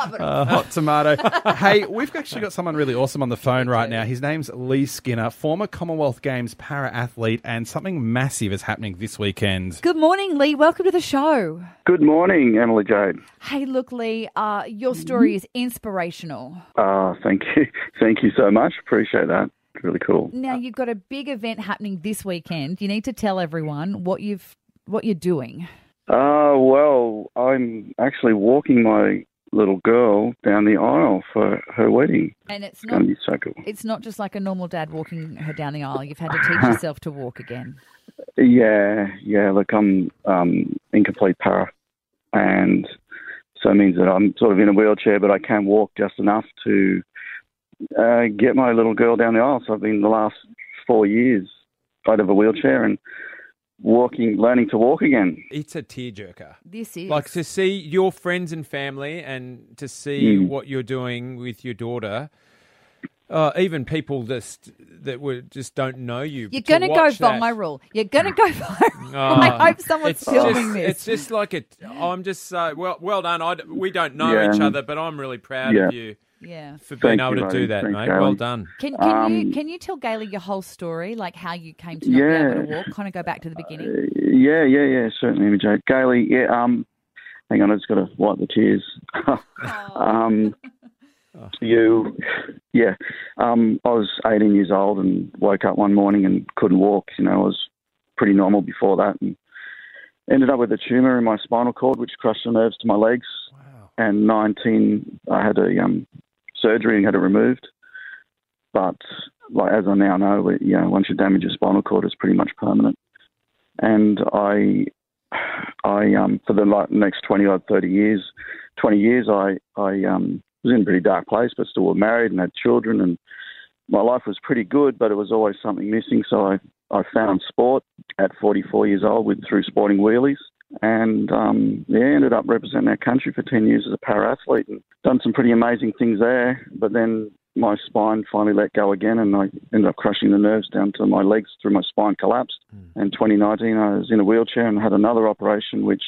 Love it. Uh, hot tomato. hey, we've actually got someone really awesome on the phone right now. His name's Leigh Skinner, former Commonwealth Games para athlete, and something massive is happening this weekend. Good morning, Leigh. Welcome to the show. Good morning, Emily Jade. Hey, look, Leigh, uh, your story is inspirational. Uh, thank you. Thank you so much. Appreciate that. Really cool. Now you've got a big event happening this weekend. You need to tell everyone what you've what you're doing. Uh, well, I'm actually walking my little girl down the aisle for her wedding. And it's It's not going to be so cool. it's not just like a normal dad walking her down the aisle. You've had to teach yourself to walk again. Yeah, yeah. Look, I'm um, incomplete para, and so it means that I'm sort of in a wheelchair, but I can walk just enough to uh, get my little girl down the aisle. So I've been the last four years out of a wheelchair and walking, learning to walk again. It's a tearjerker. This is Like to see your friends and family and to see Mm. what you're doing with your daughter. Uh, even people just that were just don't know you. You're going to go watch that- viral. You're going to go viral. Oh, I hope someone's it's filming just, this. It's just like a. I'm just so well. Well done. I d we don't know Yeah. each other, but I'm really proud Yeah. of you yeah. for being Thank able you, to do that, Thanks, mate. Gail. Well done. Can, can you Um, can you tell Gailey your whole story, like how you came to not be able to walk? Kind of go back to the beginning. Uh, yeah, yeah, yeah, certainly, Jade. Gailey, yeah, um, hang on, I just got to wipe the tears. um, you, yeah, um, I was 18 years old and woke up one morning and couldn't walk. You know, I was pretty normal before that and ended up with a tumour in my spinal cord, which crushed the nerves to my legs. Wow. And 19, I had a um, surgery and had it removed. But like as I now know, it- you know, once you damage your spinal cord, it's pretty much permanent. And I, I um, for the like, next 20 odd 30 years, 20 years, I I um, was in a pretty dark place, but still were married and had children, and my life was pretty good, but it was always something missing. So I I found sport at 44 years old with through sporting wheelies. And um, yeah, ended up representing our country for 10 years as a para athlete and done some pretty amazing things there. But then my spine finally let go again, and I ended up crushing the nerves down to my legs through my spine collapsed. And 2019, I was in a wheelchair and had another operation which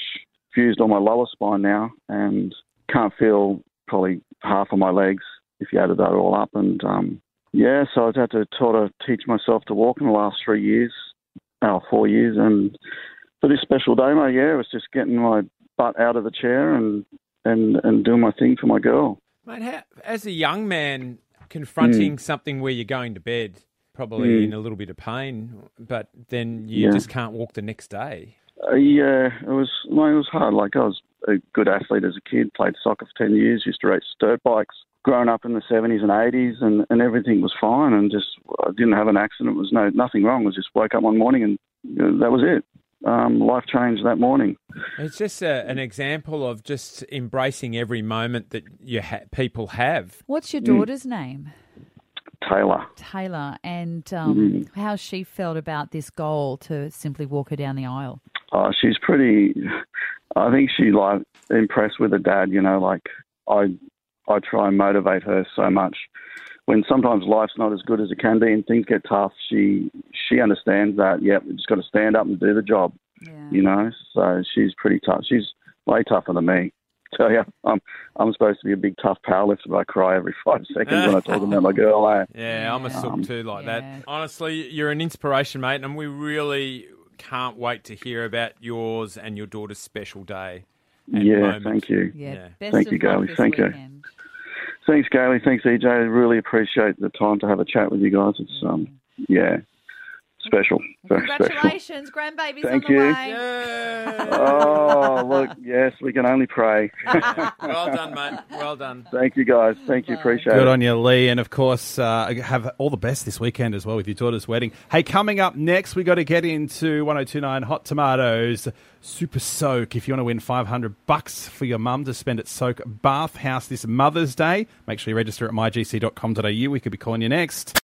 fused on my lower spine now, and can't feel probably half of my legs if you added that all up. And um, yeah, so I've had to sort of teach myself to walk in the last three years, uh, four years, and for this special day, mate, yeah, it was just getting my butt out of the chair and and and doing my thing for my girl. Mate, how, as a young man confronting Mm. something where you're going to bed, probably Mm. in a little bit of pain, but then you Yeah. just can't walk the next day. Uh, yeah, it was like, it was hard. Like I was a good athlete as a kid, played soccer for ten years, used to race dirt bikes. Growing up in the seventies and eighties, and and everything was fine, and just I didn't have an accident. It was no nothing wrong. I just woke up one morning and you know, that was it. Um, life changed that morning. It's just a, an example of just embracing every moment that you ha- people have. What's your Mm. daughter's name? Taylor. Taylor, and um, Mm. how she felt about this goal to simply walk her down the aisle. Oh, she's pretty. I think she like impressed with her dad. You know, like I, I try and motivate her so much. When sometimes life's not as good as it can be and things get tough, she she understands that. Yep, we just got to stand up and do the job. Yeah. You know, so she's pretty tough. She's way tougher than me. Tell you, I'm I'm supposed to be a big tough powerlifter, but I cry every five seconds when I talk about my girl. Eh? Yeah, I'm a sook Um, too like Yeah. that. Honestly, you're an inspiration, mate, and we really can't wait to hear about yours and your daughter's special day. Yeah, moment. thank you. Yeah. Yeah. Best Thank of you, luck Gailey. this Thank you. Thanks, Gailey. Thanks, EJ. I really appreciate the time to have a chat with you guys. It's um, yeah, special. Very special. Congratulations, grandbaby's Thank on the you. way. Yeah. Oh, look, yes, we can only pray. well done, mate. Well done. Thank you, guys. Thank you. Appreciate Good it. Good on you, Leigh. And of course, uh, have all the best this weekend as well with your daughter's wedding. Hey, coming up next, we got to get into 1029 Hot Tomatoes Super Soak. If you want to win 500 bucks for your mum to spend at Soak Bath House this Mother's Day, make sure you register at mygc.com.au. We could be calling you next.